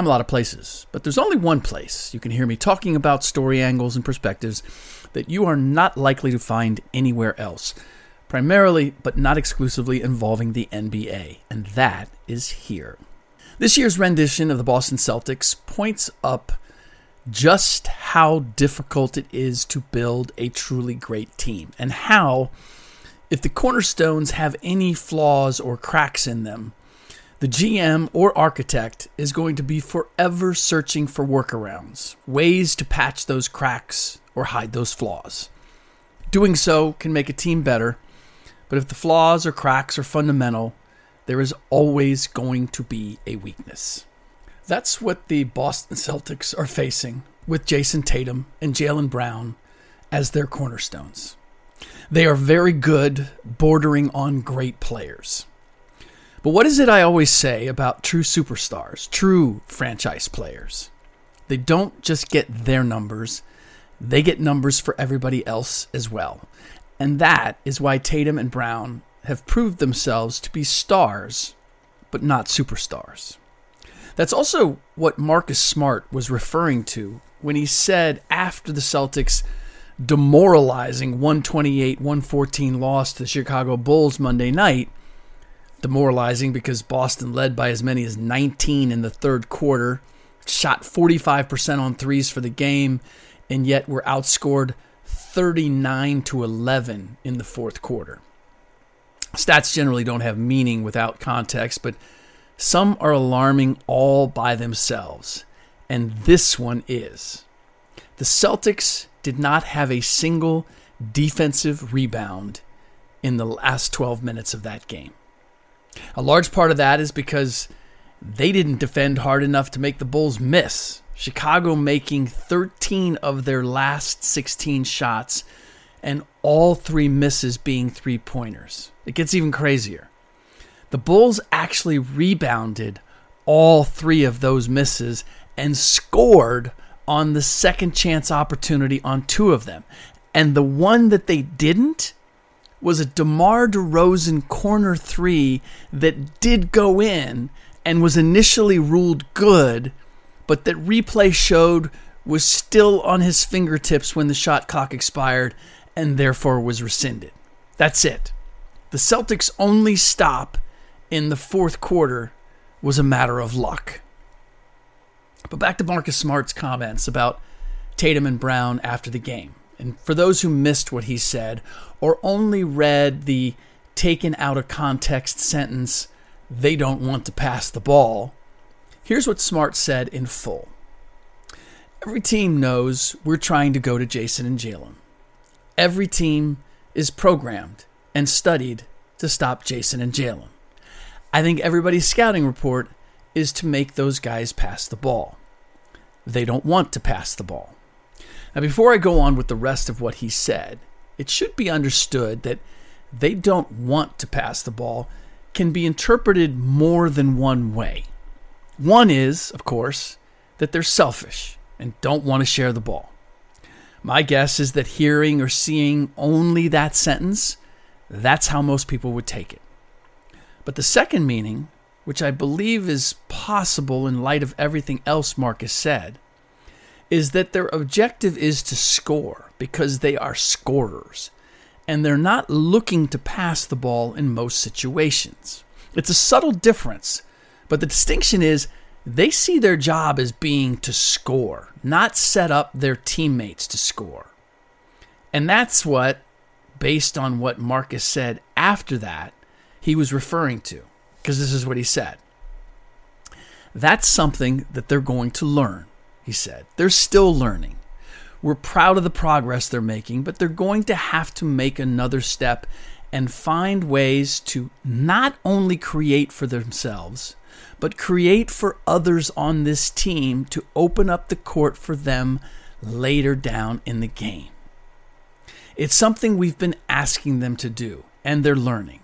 I'm a lot of places, but there's only one place you can hear me talking about story angles and perspectives that you are not likely to find anywhere else, primarily but not exclusively involving the NBA, and that is here. This year's rendition of the Boston Celtics points up just how difficult it is to build a truly great team, and how, if the cornerstones have any flaws or cracks in them, the GM or architect is going to be forever searching for workarounds, ways to patch those cracks or hide those flaws. Doing so can make a team better, but if the flaws or cracks are fundamental, there is always going to be a weakness. That's what the Boston Celtics are facing with Jayson Tatum and Jaylen Brown as their cornerstones. They are very good, bordering on great players. But what is it I always say about true superstars, true franchise players? They don't just get their numbers, they get numbers for everybody else as well. And that is why Tatum and Brown have proved themselves to be stars, but not superstars. That's also what Marcus Smart was referring to when he said after the Celtics demoralizing 128 114 loss to the Chicago Bulls Monday night demoralizing because Boston led by as many as 19 in the third quarter, shot 45% on threes for the game, and yet were outscored 39 to 11 in the fourth quarter. Stats generally don't have meaning without context, but some are alarming all by themselves, and this one is. The Celtics did not have a single defensive rebound in the last 12 minutes of that game. A large part of that is because they didn't defend hard enough to make the Bulls miss. Chicago making 13 of their last 16 shots and all three misses being three pointers. It gets even crazier. The Bulls actually rebounded all three of those misses and scored on the second chance opportunity on two of them. And the one that they didn't was a DeMar DeRozan corner three that did go in and was initially ruled good, but that replay showed was still on his fingertips when the shot clock expired and therefore was rescinded. That's it. The Celtics' only stop in the fourth quarter was a matter of luck. But back to Marcus Smart's comments about Tatum and Brown after the game. And for those who missed what he said or only read the taken out of context sentence, they don't want to pass the ball, here's what Smart said in full. Every team knows we're trying to go to Jayson and Jaylen. Every team is programmed and studied to stop Jayson and Jaylen. I think everybody's scouting report is to make those guys pass the ball. They don't want to pass the ball. Now, before I go on with the rest of what he said, it should be understood that they don't want to pass the ball can be interpreted more than one way. One is, of course, that they're selfish and don't want to share the ball. My guess is that hearing or seeing only that sentence, that's how most people would take it. But the second meaning, which I believe is possible in light of everything else Marcus said, is that their objective is to score because they are scorers and they're not looking to pass the ball in most situations. It's a subtle difference, but the distinction is they see their job as being to score, not set up their teammates to score. And that's what, based on what Marcus said after that, he was referring to, because this is what he said. That's something that they're going to learn, he said. They're still learning. We're proud of the progress they're making, but they're going to have to make another step and find ways to not only create for themselves, but create for others on this team to open up the court for them later down in the game. It's something we've been asking them to do, and they're learning.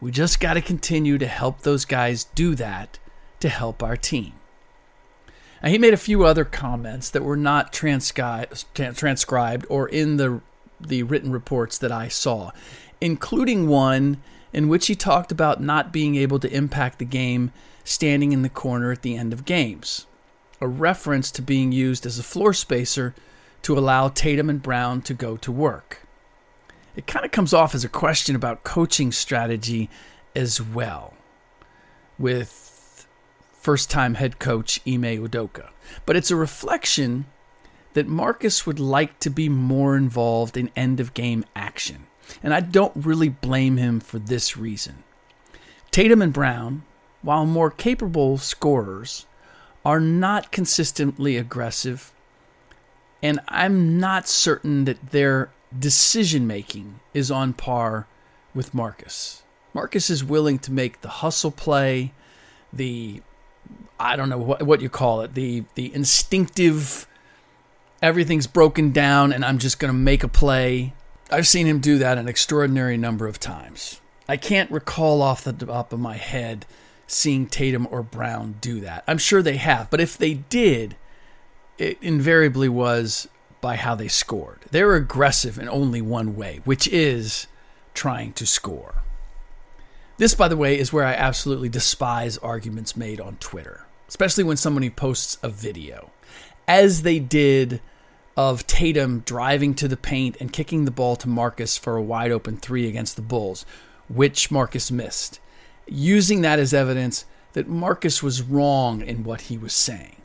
We just got to continue to help those guys do that to help our team. He made a few other comments that were not transcribed or in the, the written reports that I saw, including one in which he talked about not being able to impact the game standing in the corner at the end of games, a reference to being used as a floor spacer to allow Tatum and Brown to go to work. It kind of comes off as a question about coaching strategy as well, with first time head coach Ime Udoka. But it's a reflection that Marcus would like to be more involved in end of game action. And I don't really blame him for this reason. Tatum and Brown while more capable scorers, are not consistently aggressive, and I'm not certain that their decision making is on par with Marcus. Marcus is willing to make the hustle play, the I don't know what, what you call it, the the instinctive everything's broken down and I'm just going to make a play. I've seen him do that an extraordinary number of times. I can't recall off the top of my head seeing Tatum or Brown do that. I'm sure they have, but if they did, it invariably was by how they scored. They're aggressive in only one way, which is trying to score. This, by the way, is where I absolutely despise arguments made on Twitter, especially when somebody posts a video, as they did of Tatum driving to the paint and kicking the ball to Marcus for a wide open three against the Bulls, which Marcus missed using that as evidence that Marcus was wrong in what he was saying.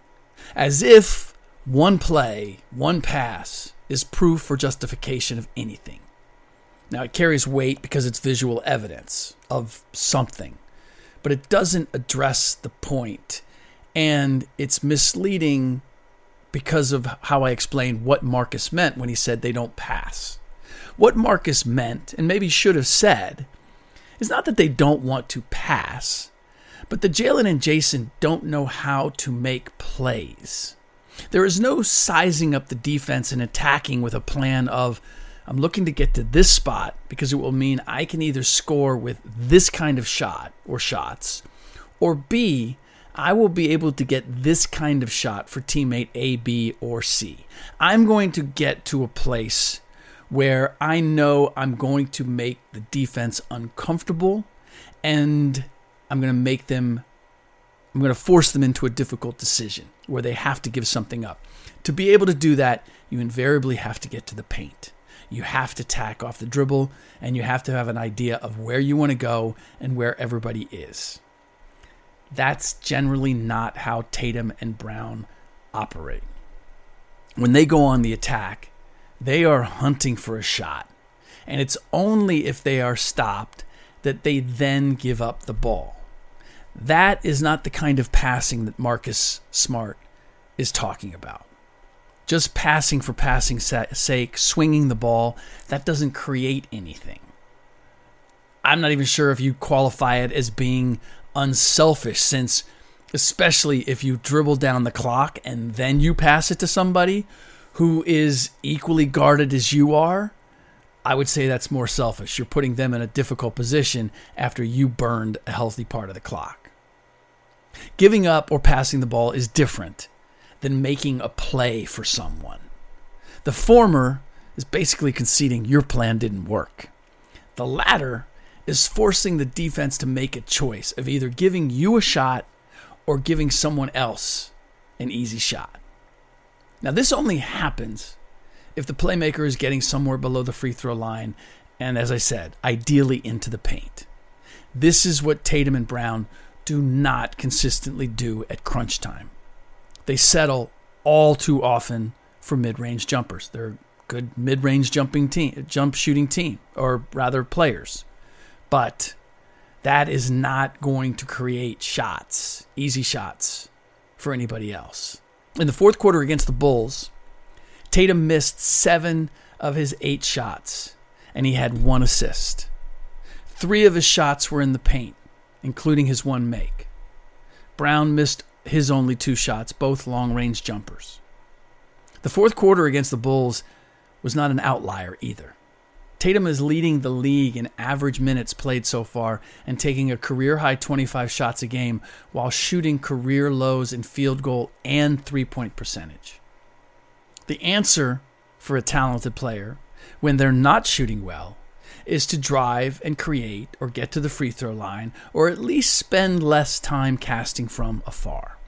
As if one play, one pass, is proof or justification of anything. Now, it carries weight because it's visual evidence of something, but it doesn't address the point, and it's misleading because of how I explained what Marcus meant when he said they don't pass. What Marcus meant, and maybe should have said, is not that they don't want to pass, but that Jaylen and Jayson don't know how to make plays. There is no sizing up the defense and attacking with a plan of, I'm looking to get to this spot because it will mean I can either score with this kind of shot or shots, or B, I will be able to get this kind of shot for teammate A, B, or C. I'm going to get to a place where I know I'm going to make the defense uncomfortable and I'm going to make them, I'm going to force them into a difficult decision where they have to give something up. To be able to do that, you invariably have to get to the paint. You have to tack off the dribble and you have to have an idea of where you want to go and where everybody is. That's generally not how Tatum and Brown operate. When they go on the attack, they are hunting for a shot. And it's only if they are stopped that they then give up the ball. That is not the kind of passing that Marcus Smart is talking about. Just passing for passing's sake, swinging the ball, that doesn't create anything. I'm not even sure if you qualify it as being unselfish, since, especially if you dribble down the clock and then you pass it to somebody who is equally guarded as you are, I would say that's more selfish. You're putting them in a difficult position after you burned a healthy part of the clock. Giving up or passing the ball is different than making a play for someone. The former is basically conceding your plan didn't work. The latter is forcing the defense to make a choice of either giving you a shot or giving someone else an easy shot. Now, this only happens if the playmaker is getting somewhere below the free throw line, and as I said, ideally into the paint. This is what Tatum and Brown do not consistently do at crunch time. They settle all too often for mid-range jumpers. They're a good mid-range jumping team, jump shooting team, or rather players. But that is not going to create shots, easy shots for anybody else. In the fourth quarter against the Bulls, Tatum missed seven of his eight shots, and he had one assist. Three of his shots were in the paint, including his one make. Brown missed his only two shots, both long range jumpers. The fourth quarter against the Bulls was not an outlier either. Tatum is leading the league in average minutes played so far and taking a career high 25 shots a game while shooting career lows in field goal and three point percentage. The answer for a talented player when they're not shooting well is to drive and create or get to the free throw line or at least spend less time casting from afar.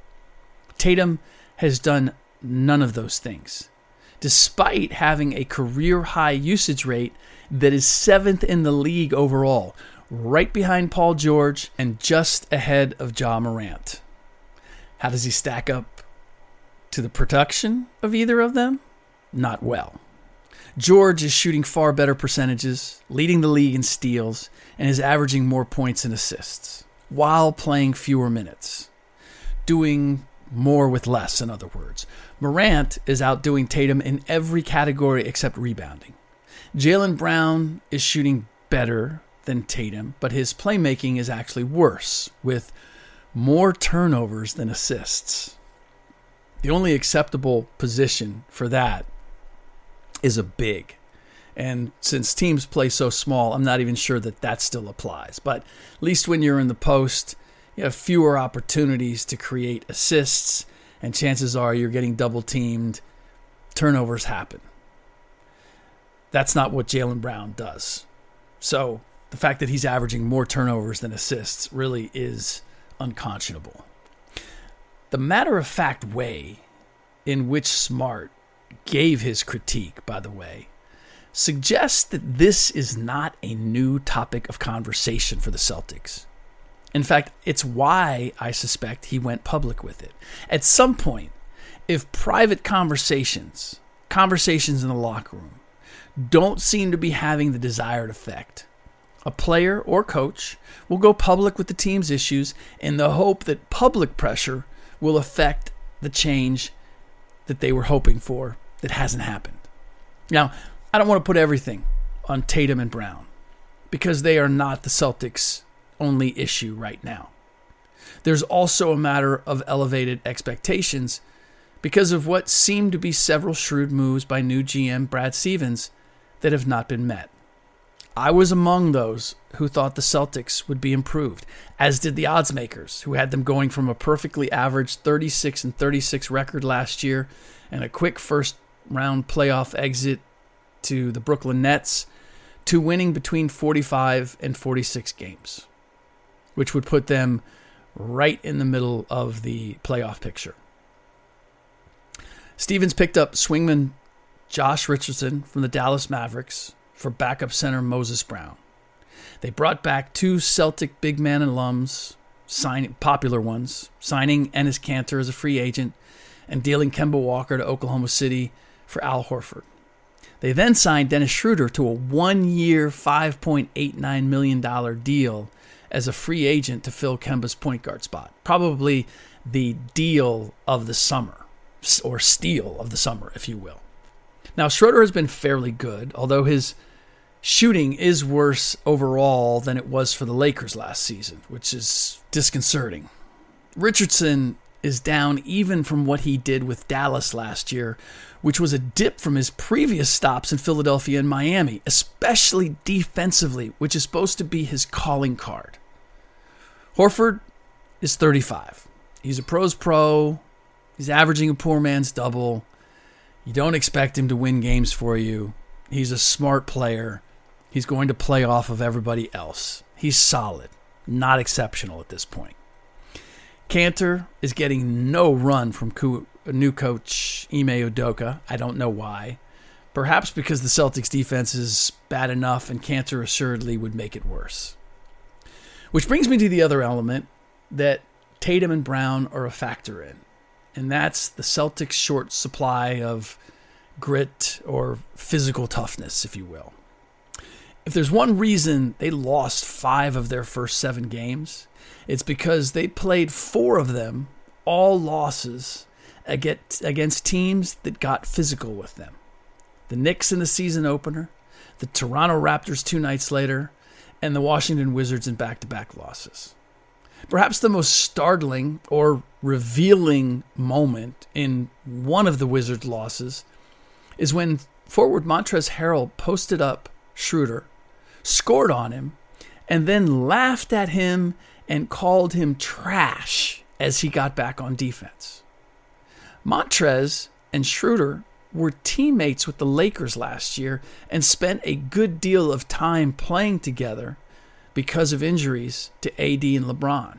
Tatum has done none of those things, despite having a career high usage rate that is seventh in the league overall, right behind Paul George and just ahead of Ja Morant. How does he stack up to the production of either of them? Not well. George is shooting far better percentages, leading the league in steals, and is averaging more points and assists while playing fewer minutes. Doing more with less, in other words. Morant is outdoing Tatum in every category except rebounding. Jaylen Brown is shooting better than Tatum, but his playmaking is actually worse, with more turnovers than assists. The only acceptable position for that is a big. And since teams play so small, I'm not even sure that that still applies. But at least when you're in the post, you have fewer opportunities to create assists, and chances are you're getting double teamed. Turnovers happen. That's not what Jaylen Brown does. So the fact that he's averaging more turnovers than assists really is unconscionable. The matter of fact way in which Smart gave his critique, by the way, suggests that this is not a new topic of conversation for the Celtics. In fact, it's why I suspect he went public with it. At some point, if private conversations, conversations in the locker room, don't seem to be having the desired effect. A player or coach will go public with the team's issues in the hope that public pressure will affect the change that they were hoping for that hasn't happened. Now, I don't want to put everything on Tatum and Brown because they are not the Celtics' only issue right now. There's also a matter of elevated expectations because of what seem to be several shrewd moves by new GM Brad Stevens that have not been met. I was among those who thought the Celtics would be improved, as did the odds makers, who had them going from a perfectly average 36 and 36 record last year and a quick first round playoff exit to the Brooklyn Nets to winning between 45 and 46 games, which would put them right in the middle of the playoff picture. Stevens picked up swingman Josh Richardson from the Dallas Mavericks for backup center Moses Brown. They brought back two Celtic big man alums, signing popular ones, signing Enes Kanter as a free agent and dealing Kemba Walker to Oklahoma City for Al Horford. They then signed Dennis Schroeder to a one-year, $5.89 million deal as a free agent to fill Kemba's point guard spot. Probably the deal of the summer, or steal of the summer, if you will. Now, Schroeder has been fairly good, although his shooting is worse overall than it was for the Lakers last season, which is disconcerting. Richardson is down even from what he did with Dallas last year, which was a dip from his previous stops in Philadelphia and Miami, especially defensively, which is supposed to be his calling card. Horford is 35. He's a pro's pro. He's averaging a poor man's double. You don't expect him to win games for you. He's a smart player. He's going to play off of everybody else. He's solid, not exceptional at this point. Kanter is getting no run from new coach Ime Udoka. I don't know why. Perhaps because the Celtics defense is bad enough and Kanter assuredly would make it worse. Which brings me to the other element that Tatum and Brown are a factor in, and that's the Celtics' short supply of grit or physical toughness, if you will. If there's one reason they lost five of their first seven games, it's because they played four of them, all losses, against teams that got physical with them. The Knicks in the season opener, the Toronto Raptors two nights later, and the Washington Wizards in back to back losses. Perhaps the most startling or revealing moment in one of the Wizards' losses is when forward Montrezl Harrell posted up Schroeder, scored on him, and then laughed at him and called him trash as he got back on defense. Montrez and Schroeder were teammates with the Lakers last year and spent a good deal of time playing together because of injuries to AD and LeBron.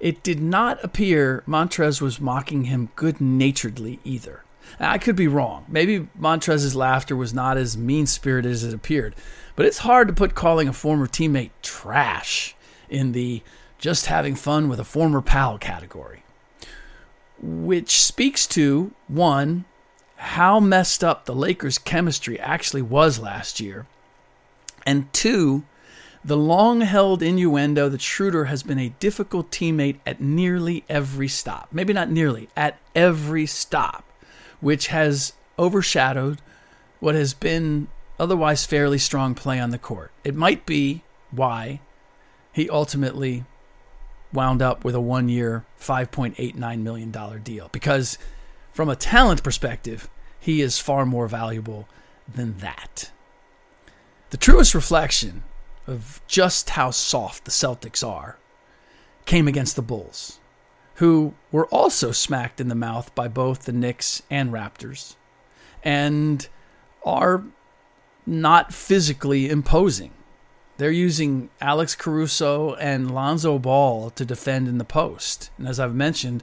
It did not appear Montrez was mocking him good naturedly either. I could be wrong. Maybe Montrez's laughter was not as mean spirited as it appeared, but it's hard to put calling a former teammate trash in the just having fun with a former pal category. Which speaks to one, how messed up the Lakers' chemistry actually was last year, and two, the long held innuendo that Schroeder has been a difficult teammate at nearly every stop. Maybe not nearly, at every stop, which has overshadowed what has been otherwise fairly strong play on the court. It might be why he ultimately wound up with a one year, $5.89 million deal. Because from a talent perspective, he is far more valuable than that. The truest reflection of just how soft the Celtics are came against the Bulls, who were also smacked in the mouth by both the Knicks and Raptors, and are not physically imposing. They're using Alex Caruso and Lonzo Ball to defend in the post. And as I've mentioned,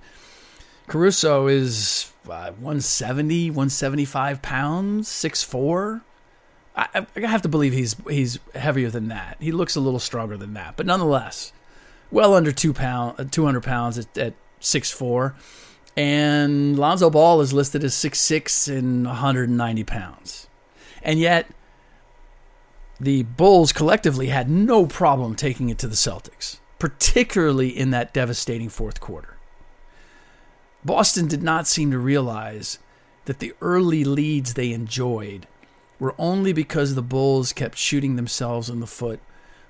Caruso is uh, 170, 175 pounds, 6'4. I, I have to believe he's he's heavier than that. He looks a little stronger than that, but nonetheless, well under two pound, uh, 200 pounds at, at 6'4. And Lonzo Ball is listed as 6'6 and 190 pounds. And yet, the Bulls collectively had no problem taking it to the Celtics, particularly in that devastating fourth quarter. Boston did not seem to realize that the early leads they enjoyed were only because the Bulls kept shooting themselves in the foot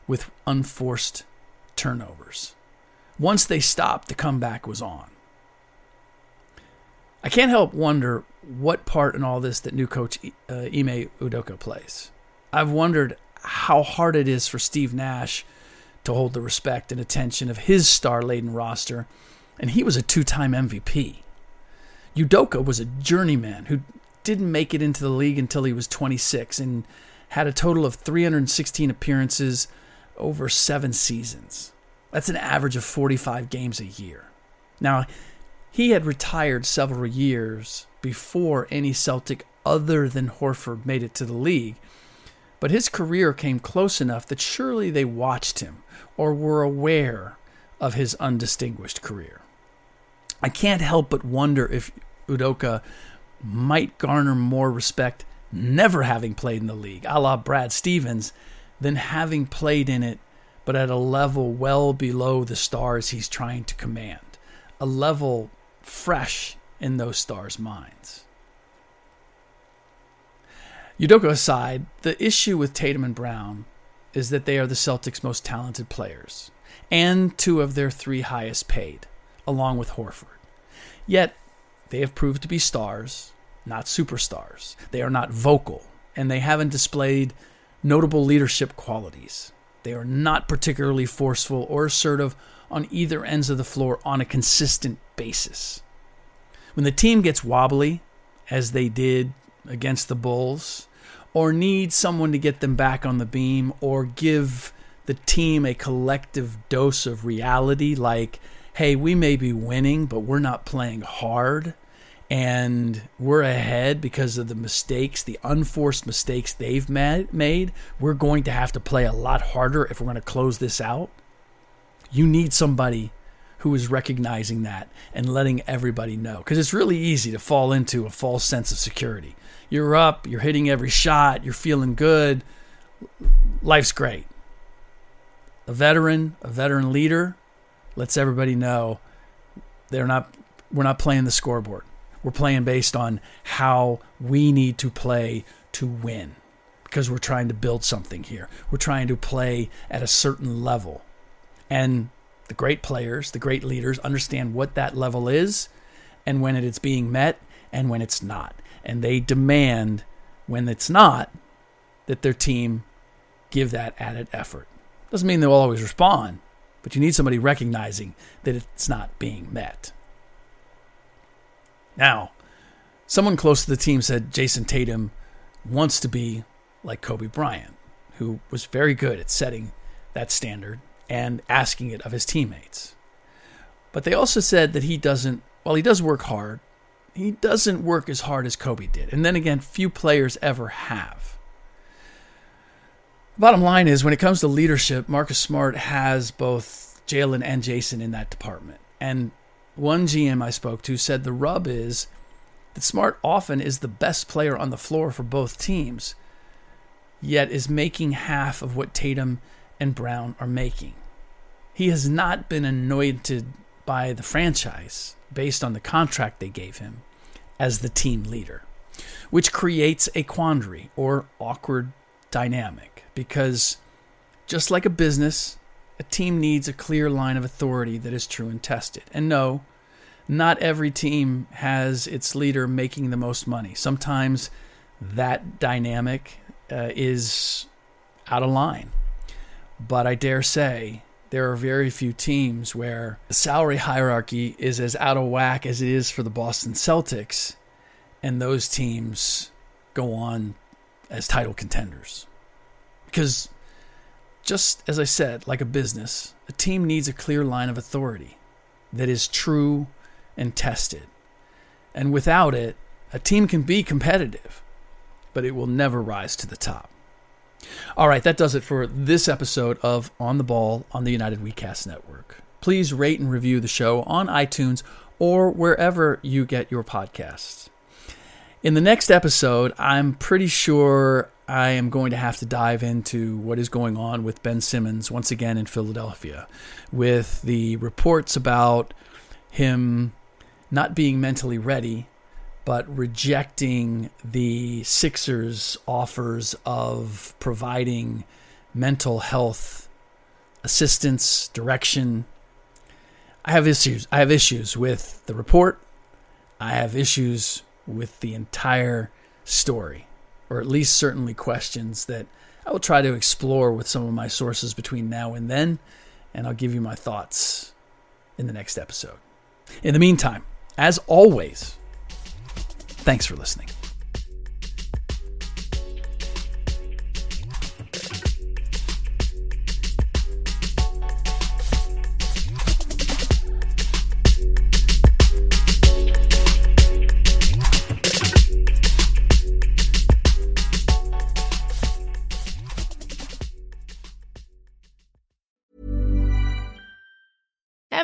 with unforced turnovers. Once they stopped, the comeback was on. I can't help wonder what part in all this that new coach uh, Ime Udoka plays. I've wondered how hard it is for Steve Nash to hold the respect and attention of his star laden roster, and he was a two time MVP. Udoka was a journeyman who didn't make it into the league until he was 26 and had a total of 316 appearances over seven seasons. That's an average of 45 games a year. Now, he had retired several years before any Celtic other than Horford made it to the league, but his career came close enough that surely they watched him or were aware of his undistinguished career. I can't help but wonder if Udoka might garner more respect never having played in the league, a la Brad Stevens, than having played in it, but at a level well below the stars he's trying to command, a level fresh in those stars' minds. Udoka aside, the issue with Tatum and Brown is that they are the Celtics' most talented players and two of their three highest paid, along with Horford. Yet, they have proved to be stars, not superstars. They are not vocal, and they haven't displayed notable leadership qualities. They are not particularly forceful or assertive on either ends of the floor on a consistent basis. When the team gets wobbly, as they did against the Bulls, or need someone to get them back on the beam, or give the team a collective dose of reality, like, hey, we may be winning, but we're not playing hard and we're ahead because of the mistakes, the unforced mistakes they've made, we're going to have to play a lot harder if we're going to close this out. You need somebody who is recognizing that and letting everybody know because it's really easy to fall into a false sense of security. You're up, you're hitting every shot, you're feeling good. Life's great. A veteran, a veteran leader lets everybody know they're not we're not playing the scoreboard. We're playing based on how we need to play to win because we're trying to build something here. We're trying to play at a certain level. And the great players, the great leaders understand what that level is and when it's being met and when it's not. And they demand when it's not that their team give that added effort. Doesn't mean they'll always respond, but you need somebody recognizing that it's not being met. Now, someone close to the team said Jayson Tatum wants to be like Kobe Bryant, who was very good at setting that standard and asking it of his teammates. But they also said that he doesn't, while he does work hard, he doesn't work as hard as Kobe did. And then again, few players ever have. Bottom line is, when it comes to leadership, Marcus Smart has both Jaylen and Jayson in that department. And one GM I spoke to said the rub is that Smart often is the best player on the floor for both teams, yet is making half of what Tatum and Brown are making. He has not been anointed by the franchise based on the contract they gave him as the team leader, which creates a quandary or awkward dynamic because just like a business, a team needs a clear line of authority that is true and tested. And no, not every team has its leader making the most money. Sometimes that dynamic uh, is out of line. But I dare say there are very few teams where the salary hierarchy is as out of whack as it is for the Boston Celtics, and those teams go on as title contenders. Because just as I said, like a business, a team needs a clear line of authority that is true and tested. And without it, a team can be competitive, but it will never rise to the top. All right, that does it for this episode of On the Ball on the United WeCast Network. Please rate and review the show on iTunes or wherever you get your podcasts. In the next episode, I'm pretty sure I am going to have to dive into what is going on with Ben Simmons once again in Philadelphia, with the reports about him not being mentally ready, but rejecting the Sixers' offers of providing mental health assistance, direction. I have issues. I have issues with the report. I have issues with the entire story or at least certainly questions that I will try to explore with some of my sources between now and then, and I'll give you my thoughts in the next episode. In the meantime, as always, thanks for listening.